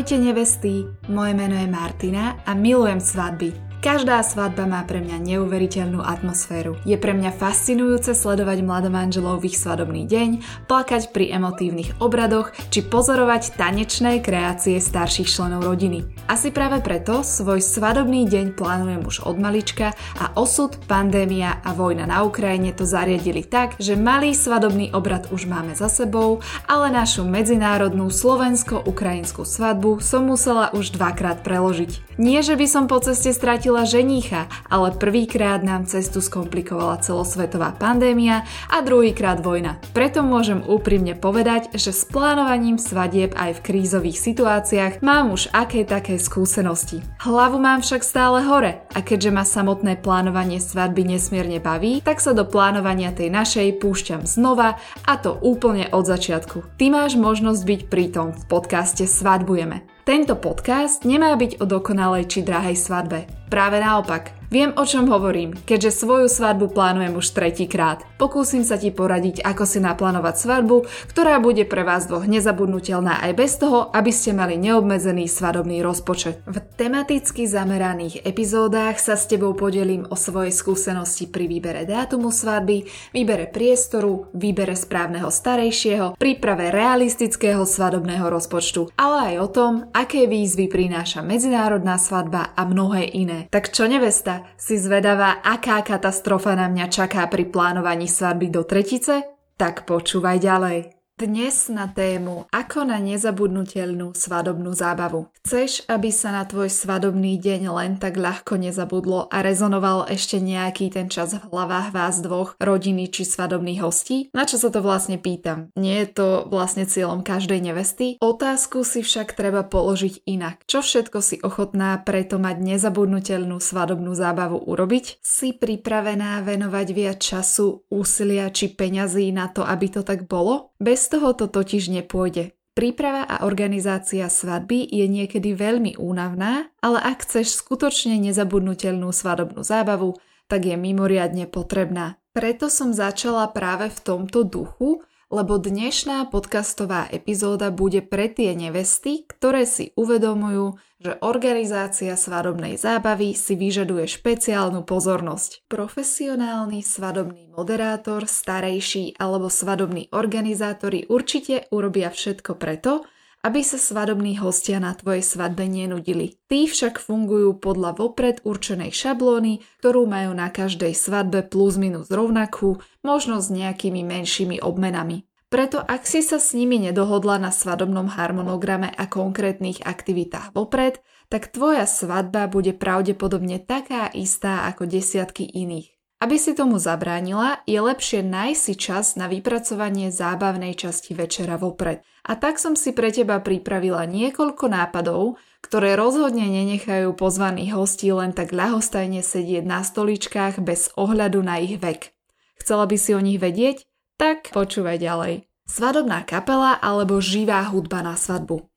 Ahojte nevesty, moje meno je Martina a milujem svadby. Každá svadba má pre mňa neuveriteľnú atmosféru. Je pre mňa fascinujúce sledovať mladomanželov v ich svadobný deň, plakať pri emotívnych obradoch či pozorovať tanečné kreácie starších členov rodiny. Asi práve preto svoj svadobný deň plánujem už od malička a osud, pandémia a vojna na Ukrajine to zariadili tak, že malý svadobný obrad už máme za sebou, ale našu medzinárodnú slovensko-ukrajinskú svadbu som musela už dvakrát preložiť. Nie, že by som po ceste stratila stratila ženícha, ale prvýkrát nám cestu skomplikovala celosvetová pandémia a druhýkrát vojna. Preto môžem úprimne povedať, že s plánovaním svadieb aj v krízových situáciách mám už aké také skúsenosti. Hlavu mám však stále hore a keďže ma samotné plánovanie svadby nesmierne baví, tak sa do plánovania tej našej púšťam znova a to úplne od začiatku. Ty máš možnosť byť pritom v podcaste Svadbujeme. Tento podcast nemá byť o dokonalej či drahej svadbe. Práve naopak, Viem, o čom hovorím, keďže svoju svadbu plánujem už tretíkrát. Pokúsim sa ti poradiť, ako si naplánovať svadbu, ktorá bude pre vás dvoch nezabudnutelná aj bez toho, aby ste mali neobmedzený svadobný rozpočet. V tematicky zameraných epizódach sa s tebou podelím o svojej skúsenosti pri výbere dátumu svadby, výbere priestoru, výbere správneho starejšieho, príprave realistického svadobného rozpočtu, ale aj o tom, aké výzvy prináša medzinárodná svadba a mnohé iné. Tak čo nevesta, si zvedavá, aká katastrofa na mňa čaká pri plánovaní svadby do tretice? Tak počúvaj ďalej. Dnes na tému Ako na nezabudnutelnú svadobnú zábavu. Chceš, aby sa na tvoj svadobný deň len tak ľahko nezabudlo a rezonoval ešte nejaký ten čas v hlavách vás dvoch, rodiny či svadobných hostí? Na čo sa to vlastne pýtam? Nie je to vlastne cieľom každej nevesty? Otázku si však treba položiť inak. Čo všetko si ochotná preto mať nezabudnutelnú svadobnú zábavu urobiť? Si pripravená venovať viac času, úsilia či peňazí na to, aby to tak bolo? Bez toho to totiž nepôjde. Príprava a organizácia svadby je niekedy veľmi únavná, ale ak chceš skutočne nezabudnutelnú svadobnú zábavu, tak je mimoriadne potrebná. Preto som začala práve v tomto duchu lebo dnešná podcastová epizóda bude pre tie nevesty, ktoré si uvedomujú, že organizácia svadobnej zábavy si vyžaduje špeciálnu pozornosť. Profesionálny svadobný moderátor, starejší alebo svadobní organizátori určite urobia všetko preto, aby sa svadobní hostia na tvojej svadbe nenudili. Tí však fungujú podľa vopred určenej šablóny, ktorú majú na každej svadbe plus minus rovnakú, možno s nejakými menšími obmenami. Preto ak si sa s nimi nedohodla na svadobnom harmonograme a konkrétnych aktivitách vopred, tak tvoja svadba bude pravdepodobne taká istá ako desiatky iných. Aby si tomu zabránila, je lepšie nájsť si čas na vypracovanie zábavnej časti večera vopred. A tak som si pre teba pripravila niekoľko nápadov, ktoré rozhodne nenechajú pozvaných hostí len tak ľahostajne sedieť na stoličkách bez ohľadu na ich vek. Chcela by si o nich vedieť? Tak počúvaj ďalej. Svadobná kapela alebo živá hudba na svadbu.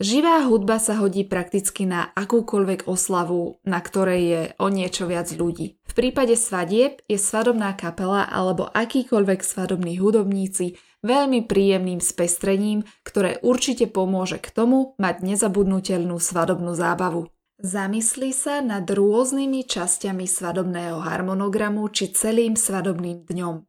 Živá hudba sa hodí prakticky na akúkoľvek oslavu, na ktorej je o niečo viac ľudí. V prípade svadieb je svadobná kapela alebo akýkoľvek svadobní hudobníci veľmi príjemným spestrením, ktoré určite pomôže k tomu mať nezabudnutelnú svadobnú zábavu. Zamysli sa nad rôznymi časťami svadobného harmonogramu či celým svadobným dňom.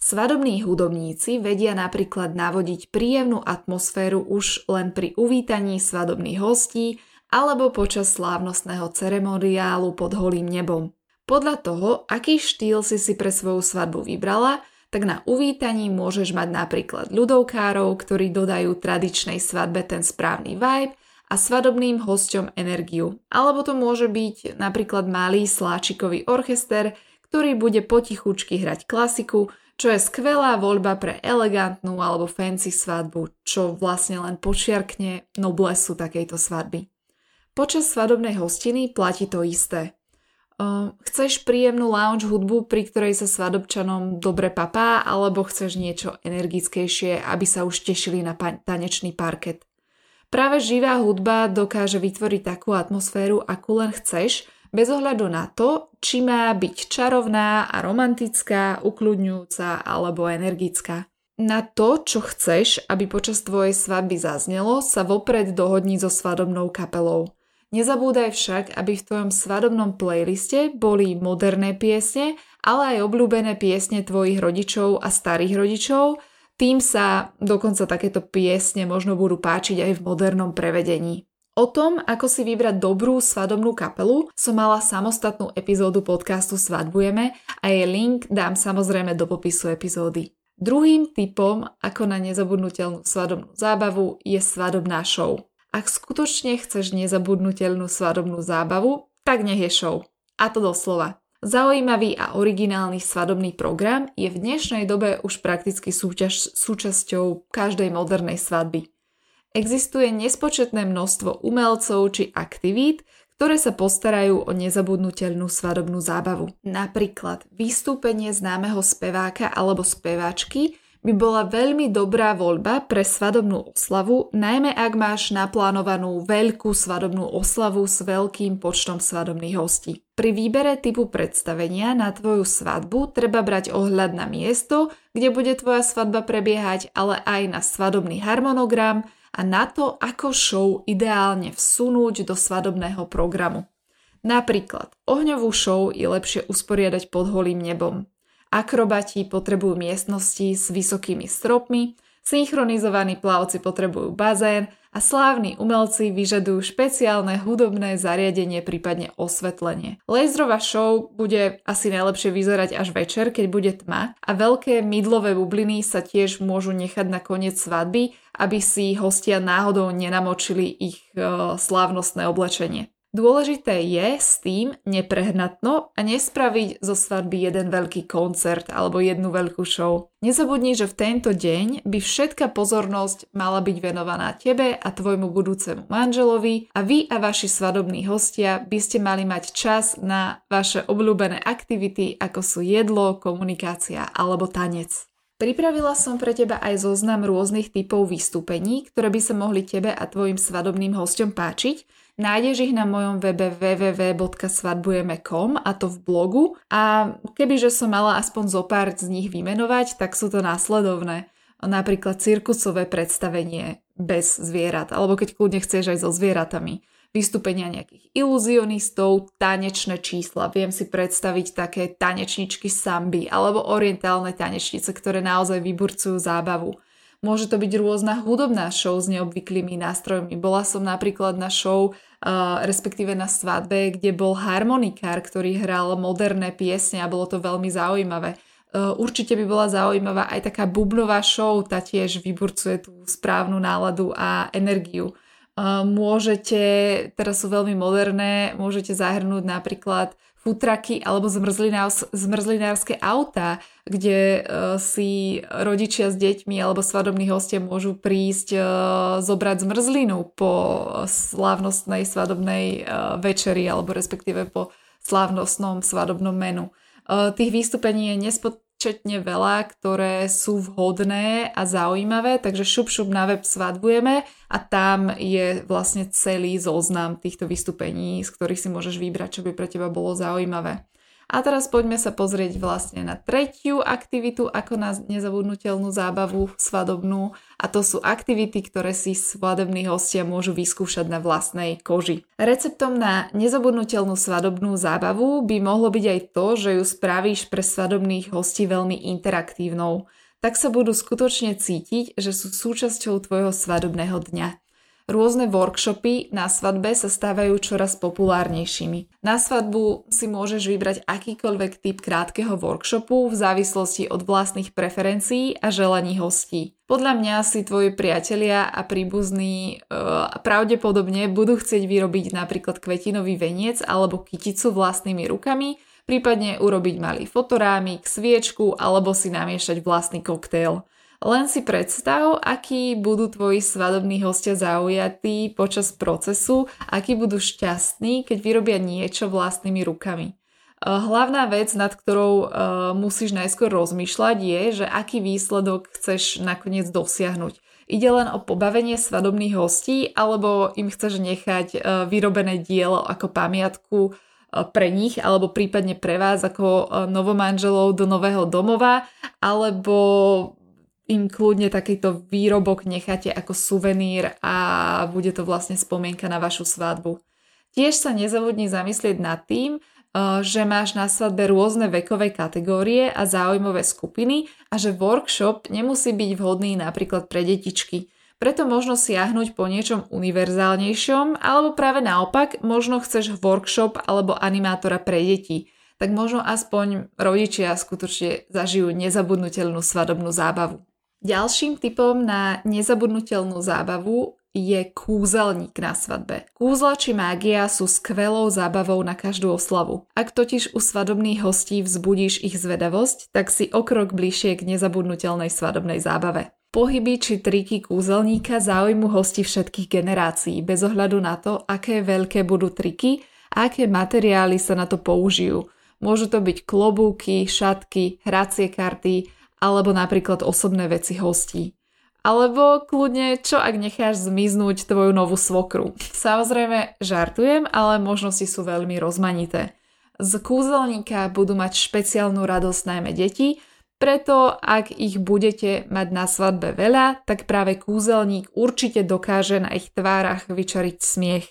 Svadobní hudobníci vedia napríklad navodiť príjemnú atmosféru už len pri uvítaní svadobných hostí alebo počas slávnostného ceremoniálu pod holým nebom. Podľa toho, aký štýl si si pre svoju svadbu vybrala, tak na uvítaní môžeš mať napríklad ľudovkárov, ktorí dodajú tradičnej svadbe ten správny vibe a svadobným hosťom energiu. Alebo to môže byť napríklad malý sláčikový orchester, ktorý bude potichučky hrať klasiku, čo je skvelá voľba pre elegantnú alebo fancy svadbu, čo vlastne len počiarkne noblesu takejto svadby. Počas svadobnej hostiny platí to isté. chceš príjemnú lounge hudbu, pri ktorej sa svadobčanom dobre papá, alebo chceš niečo energickejšie, aby sa už tešili na tanečný parket. Práve živá hudba dokáže vytvoriť takú atmosféru, akú len chceš, bez ohľadu na to, či má byť čarovná a romantická, ukľudňujúca alebo energická. Na to, čo chceš, aby počas tvojej svadby zaznelo, sa vopred dohodni so svadobnou kapelou. Nezabúdaj však, aby v tvojom svadobnom playliste boli moderné piesne, ale aj obľúbené piesne tvojich rodičov a starých rodičov, tým sa dokonca takéto piesne možno budú páčiť aj v modernom prevedení. O tom, ako si vybrať dobrú svadobnú kapelu, som mala samostatnú epizódu podcastu Svadbujeme a jej link dám samozrejme do popisu epizódy. Druhým typom, ako na nezabudnutelnú svadobnú zábavu, je svadobná show. Ak skutočne chceš nezabudnutelnú svadobnú zábavu, tak nech je show. A to doslova. Zaujímavý a originálny svadobný program je v dnešnej dobe už prakticky súťaž, súčasťou každej modernej svadby. Existuje nespočetné množstvo umelcov či aktivít, ktoré sa postarajú o nezabudnutelnú svadobnú zábavu. Napríklad vystúpenie známeho speváka alebo speváčky by bola veľmi dobrá voľba pre svadobnú oslavu, najmä ak máš naplánovanú veľkú svadobnú oslavu s veľkým počtom svadobných hostí. Pri výbere typu predstavenia na tvoju svadbu treba brať ohľad na miesto, kde bude tvoja svadba prebiehať, ale aj na svadobný harmonogram a na to, ako show ideálne vsunúť do svadobného programu. Napríklad, ohňovú show je lepšie usporiadať pod holým nebom. Akrobati potrebujú miestnosti s vysokými stropmi, synchronizovaní plavci potrebujú bazén a slávni umelci vyžadujú špeciálne hudobné zariadenie, prípadne osvetlenie. Laserová show bude asi najlepšie vyzerať až večer, keď bude tma a veľké mydlové bubliny sa tiež môžu nechať na koniec svadby, aby si hostia náhodou nenamočili ich e, slávnostné oblečenie. Dôležité je s tým neprehnatno a nespraviť zo svadby jeden veľký koncert alebo jednu veľkú show. Nezabudni, že v tento deň by všetká pozornosť mala byť venovaná tebe a tvojmu budúcemu manželovi a vy a vaši svadobní hostia by ste mali mať čas na vaše obľúbené aktivity ako sú jedlo, komunikácia alebo tanec. Pripravila som pre teba aj zoznam rôznych typov vystúpení, ktoré by sa mohli tebe a tvojim svadobným hostom páčiť Nájdeš ich na mojom webe www.svadbujeme.com a to v blogu a kebyže som mala aspoň zo pár z nich vymenovať, tak sú to následovné. Napríklad cirkusové predstavenie bez zvierat, alebo keď kľudne chceš aj so zvieratami. Vystúpenia nejakých iluzionistov, tanečné čísla. Viem si predstaviť také tanečničky samby alebo orientálne tanečnice, ktoré naozaj vyburcujú zábavu Môže to byť rôzna hudobná show s neobvyklými nástrojmi. Bola som napríklad na show, respektíve na svadbe, kde bol harmonikár, ktorý hral moderné piesne a bolo to veľmi zaujímavé. Uh, určite by bola zaujímavá aj taká bubnová show, tá tiež vyburcuje tú správnu náladu a energiu. Môžete, teraz sú veľmi moderné, môžete zahrnúť napríklad futraky alebo zmrzlinárske autá, kde uh, si rodičia s deťmi alebo svadobní hostia môžu prísť uh, zobrať zmrzlinu po slávnostnej svadobnej uh, večeri alebo respektíve po slávnostnom svadobnom menu. Tých vystúpení je nespod, početne veľa, ktoré sú vhodné a zaujímavé, takže šup šup na web svadbujeme a tam je vlastne celý zoznam týchto vystúpení, z ktorých si môžeš vybrať, čo by pre teba bolo zaujímavé. A teraz poďme sa pozrieť vlastne na tretiu aktivitu ako na nezabudnutelnú zábavu svadobnú a to sú aktivity, ktoré si svadobní hostia môžu vyskúšať na vlastnej koži. Receptom na nezabudnutelnú svadobnú zábavu by mohlo byť aj to, že ju spravíš pre svadobných hostí veľmi interaktívnou. Tak sa budú skutočne cítiť, že sú súčasťou tvojho svadobného dňa. Rôzne workshopy na svadbe sa stávajú čoraz populárnejšími. Na svadbu si môžeš vybrať akýkoľvek typ krátkeho workshopu v závislosti od vlastných preferencií a želaní hostí. Podľa mňa si tvoji priatelia a príbuzní e, pravdepodobne budú chcieť vyrobiť napríklad kvetinový veniec alebo kyticu vlastnými rukami, prípadne urobiť malý fotorámik, sviečku alebo si namiešať vlastný koktejl. Len si predstav, akí budú tvoji svadobní hostia zaujatí počas procesu, akí budú šťastní, keď vyrobia niečo vlastnými rukami. Eh, hlavná vec, nad ktorou uh, musíš najskôr rozmýšľať, je, že aký výsledok chceš nakoniec dosiahnuť. Ide len o pobavenie svadobných hostí, alebo im chceš nechať uh, vyrobené dielo ako pamiatku pre nich, alebo prípadne pre vás ako novomanželov do nového domova, alebo im kľudne takýto výrobok necháte ako suvenír a bude to vlastne spomienka na vašu svadbu. Tiež sa nezabudni zamyslieť nad tým, Eh, že máš na svadbe rôzne vekové kategórie a záujmové skupiny a že workshop nemusí byť vhodný napríklad pre detičky. Preto možno siahnuť po niečom univerzálnejšom, alebo práve naopak, možno chceš workshop alebo animátora pre deti. Tak možno aspoň rodičia skutočne zažijú nezabudnutelnú svadobnú zábavu. Ďalším typom na nezabudnutelnú zábavu je kúzelník na svadbe. Kúzla či mágia sú skvelou zábavou na každú oslavu. Ak totiž u svadobných hostí vzbudíš ich zvedavosť, tak si o krok bližšie k nezabudnutelnej svadobnej zábave. Pohyby či triky kúzelníka záujmu hosti všetkých generácií, bez ohľadu na to, aké veľké budú triky a aké materiály sa na to použijú. Môžu to byť klobúky, šatky, hracie karty alebo napríklad osobné veci hostí. Alebo kľudne, čo ak necháš zmiznúť tvoju novú svokru. Samozrejme, žartujem, ale možnosti sú veľmi rozmanité. Z kúzelníka budú mať špeciálnu radosť najmä deti, preto ak ich budete mať na svadbe veľa, tak práve kúzelník určite dokáže na ich tvárach vyčariť smiech.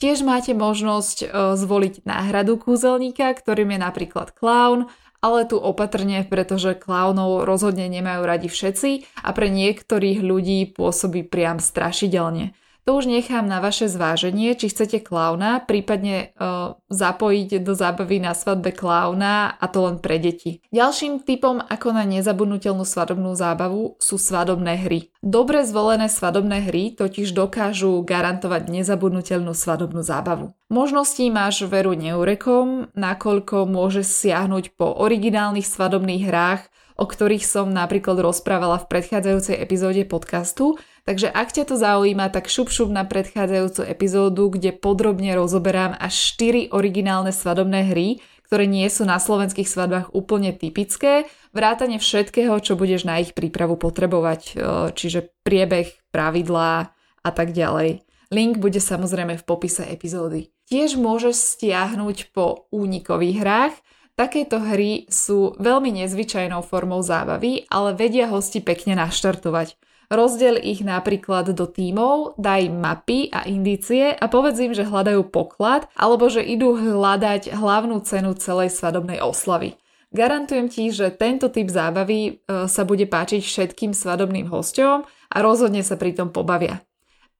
Tiež máte možnosť e, zvoliť náhradu kúzelníka, ktorým je napríklad clown, ale tu opatrne, pretože klaunov rozhodne nemajú radi všetci a pre niektorých ľudí pôsobí priam strašidelne. To už nechám na vaše zváženie, či chcete klauna, prípadne uh, zapojiť do zábavy na svadbe klauna a to len pre deti. Ďalším typom ako na nezabudnutelnú svadobnú zábavu sú svadobné hry. Dobre zvolené svadobné hry totiž dokážu garantovať nezabudnutelnú svadobnú zábavu. Možností máš veru neurekom, nakoľko môžeš siahnuť po originálnych svadobných hrách, o ktorých som napríklad rozprávala v predchádzajúcej epizóde podcastu, Takže ak ťa to zaujíma, tak šup šup na predchádzajúcu epizódu, kde podrobne rozoberám až 4 originálne svadobné hry, ktoré nie sú na slovenských svadbách úplne typické, vrátane všetkého, čo budeš na ich prípravu potrebovať, e, čiže priebeh, pravidlá a tak ďalej. Link bude samozrejme v popise epizódy. Tiež môžeš stiahnuť po únikových hrách, Takéto hry sú veľmi nezvyčajnou formou zábavy, ale vedia hosti pekne naštartovať. Rozdel ich napríklad do tímov, daj mapy a indície a povedz im, že hľadajú poklad alebo že idú hľadať hlavnú cenu celej svadobnej oslavy. Garantujem ti, že tento typ zábavy e, sa bude páčiť všetkým svadobným hosťom a rozhodne sa pri tom pobavia.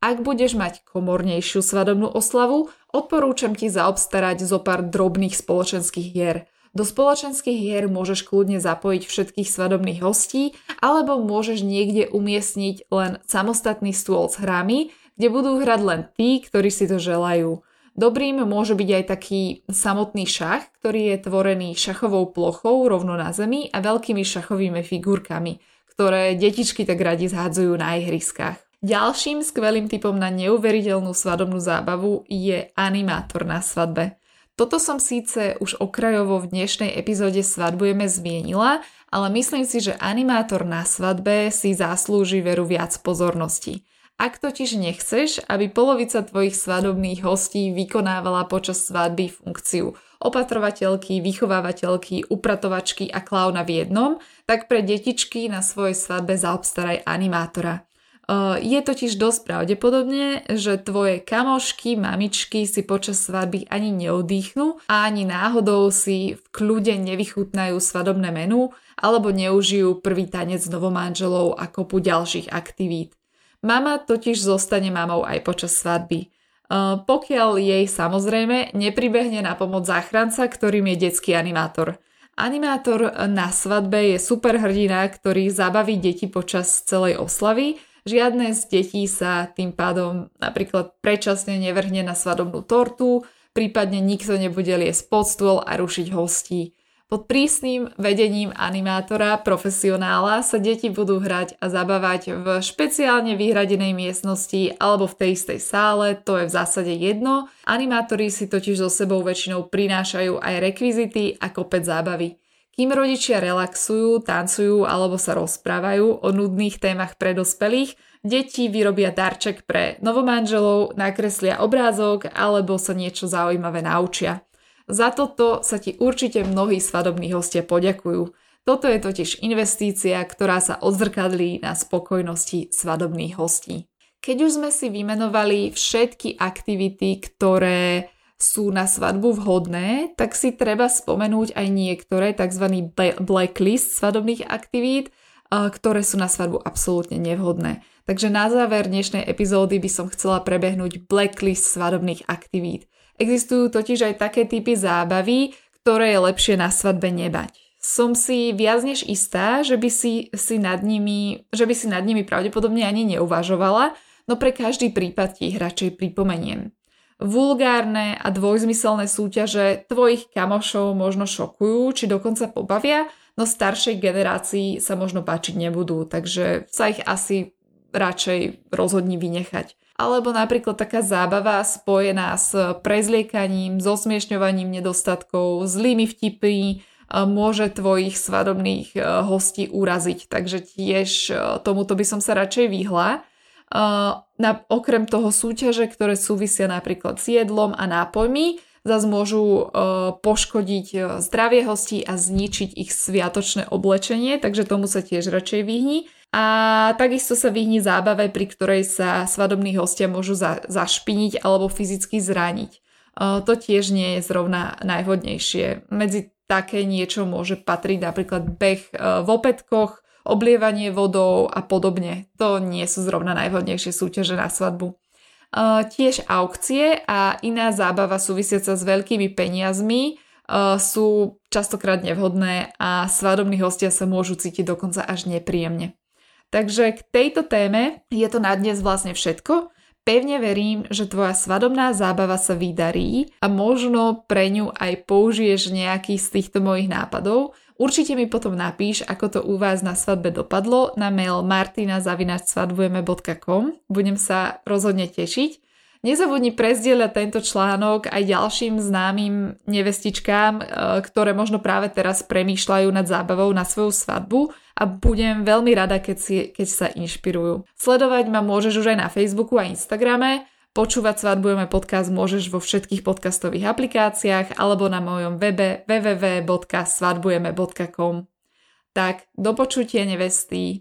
Ak budeš mať komornejšiu svadobnú oslavu, odporúčam ti zaobstarať zo pár drobných spoločenských hier – do spoločenských hier môžeš kľudne zapojiť všetkých svadobných hostí alebo môžeš niekde umiestniť len samostatný stôl s hrami, kde budú hrať len tí, ktorí si to želajú. Dobrým môže byť aj taký samotný šach, ktorý je tvorený šachovou plochou rovno na zemi a veľkými šachovými figurkami, ktoré detičky tak radi zhádzajú na ihriskách. Ďalším skvelým typom na neuveriteľnú svadobnú zábavu je animátor na svadbe. Toto som síce už okrajovo v dnešnej epizóde Svadbujeme zmienila, ale myslím si, že animátor na svadbe si zaslúži veru viac pozornosti. Ak totiž nechceš, aby polovica tvojich svadobných hostí vykonávala počas svadby funkciu opatrovateľky, vychovávateľky, upratovačky a klauna v jednom, tak pre detičky na svojej svadbe zaobstaraj animátora. Je totiž dosť pravdepodobne, že tvoje kamošky, mamičky si počas svadby ani neodýchnú a ani náhodou si v kľude nevychutnajú svadobné menu alebo neužijú prvý tanec novomanželov a kopu ďalších aktivít. Mama totiž zostane mamou aj počas svadby. Pokiaľ jej samozrejme nepribehne na pomoc záchranca, ktorým je detský animátor. Animátor na svadbe je super hrdina, ktorý zabaví deti počas celej oslavy Žiadne z detí sa tým pádom napríklad predčasne nevrhne na svadobnú tortu, prípadne nikto nebude liesť pod stôl a rušiť hostí. Pod prísnym vedením animátora, profesionála sa deti budú hrať a zabávať v špeciálne vyhradenej miestnosti alebo v tej istej sále, to je v zásade jedno. Animátori si totiž so sebou väčšinou prinášajú aj rekvizity a kopec zábavy. Kým rodičia relaxujú, tancujú alebo sa rozprávajú o nudných témach pre dospelých, deti vyrobia darček pre novomanželov, nakreslia obrázok alebo sa niečo zaujímavé naučia. Za toto sa ti určite mnohí svadobní hostia poďakujú. Toto je totiž investícia, ktorá sa odzrkadlí na spokojnosti svadobných hostí. Keď už sme si vymenovali všetky aktivity, ktoré sú na svadbu vhodné, tak si treba spomenúť aj niektoré tzv. blacklist svadobných aktivít, ktoré sú na svadbu absolútne nevhodné. Takže na záver dnešnej epizódy by som chcela prebehnúť blacklist svadobných aktivít. Existujú totiž aj také typy zábavy, ktoré je lepšie na svadbe nebať som si viac než istá, že by si, si nad nimi, že by si nad nimi pravdepodobne ani neuvažovala, no pre každý prípad ti ich radšej pripomeniem. Vulgárne a dvojzmyselné súťaže tvojich kamošov možno šokujú, či dokonca pobavia, no staršej generácii sa možno páčiť nebudú, takže sa ich asi radšej rozhodni vynechať. Alebo napríklad taká zábava spojená s prezliekaním, s osmiešňovaním nedostatkov, zlými vtipy, môže tvojich svadobných hostí uraziť. Takže tiež tomuto by som sa radšej vyhla. Na, okrem toho súťaže, ktoré súvisia napríklad s jedlom a nápojmi, zase môžu poškodiť zdravie hostí a zničiť ich sviatočné oblečenie, takže tomu sa tiež radšej vyhni. A takisto sa vyhni zábave, pri ktorej sa svadobní hostia môžu za, zašpiniť alebo fyzicky zraniť. To tiež nie je zrovna najvhodnejšie. Medzi také niečo môže patriť napríklad beh e, v opätkoch, oblievanie vodou a podobne. To nie sú zrovna najvhodnejšie súťaže na svadbu. E, tiež aukcie a iná zábava súvisiaca s veľkými peniazmi e, sú častokrát nevhodné a svadobní hostia sa môžu cítiť dokonca až nepríjemne. Takže k tejto téme je to na dnes vlastne všetko. Pevne verím, že tvoja svadobná zábava sa vydarí a možno pre ňu aj použiješ nejaký z týchto mojich nápadov. Určite mi potom napíš, ako to u vás na svadbe dopadlo na mail martina.svadbujeme.com. Budem sa rozhodne tešiť. Nezabudni prezdieľať tento článok aj ďalším známym nevestičkám, e, ktoré možno práve teraz premýšľajú nad zábavou na svoju svadbu a budem veľmi rada, keď, si, keď sa inšpirujú. Sledovať ma môžeš už aj na Facebooku a Instagrame, počúvať Svadbujeme podcast môžeš vo všetkých podcastových aplikáciách alebo na mojom webe www.svadbujeme.com. Tak, do počutia nevesty.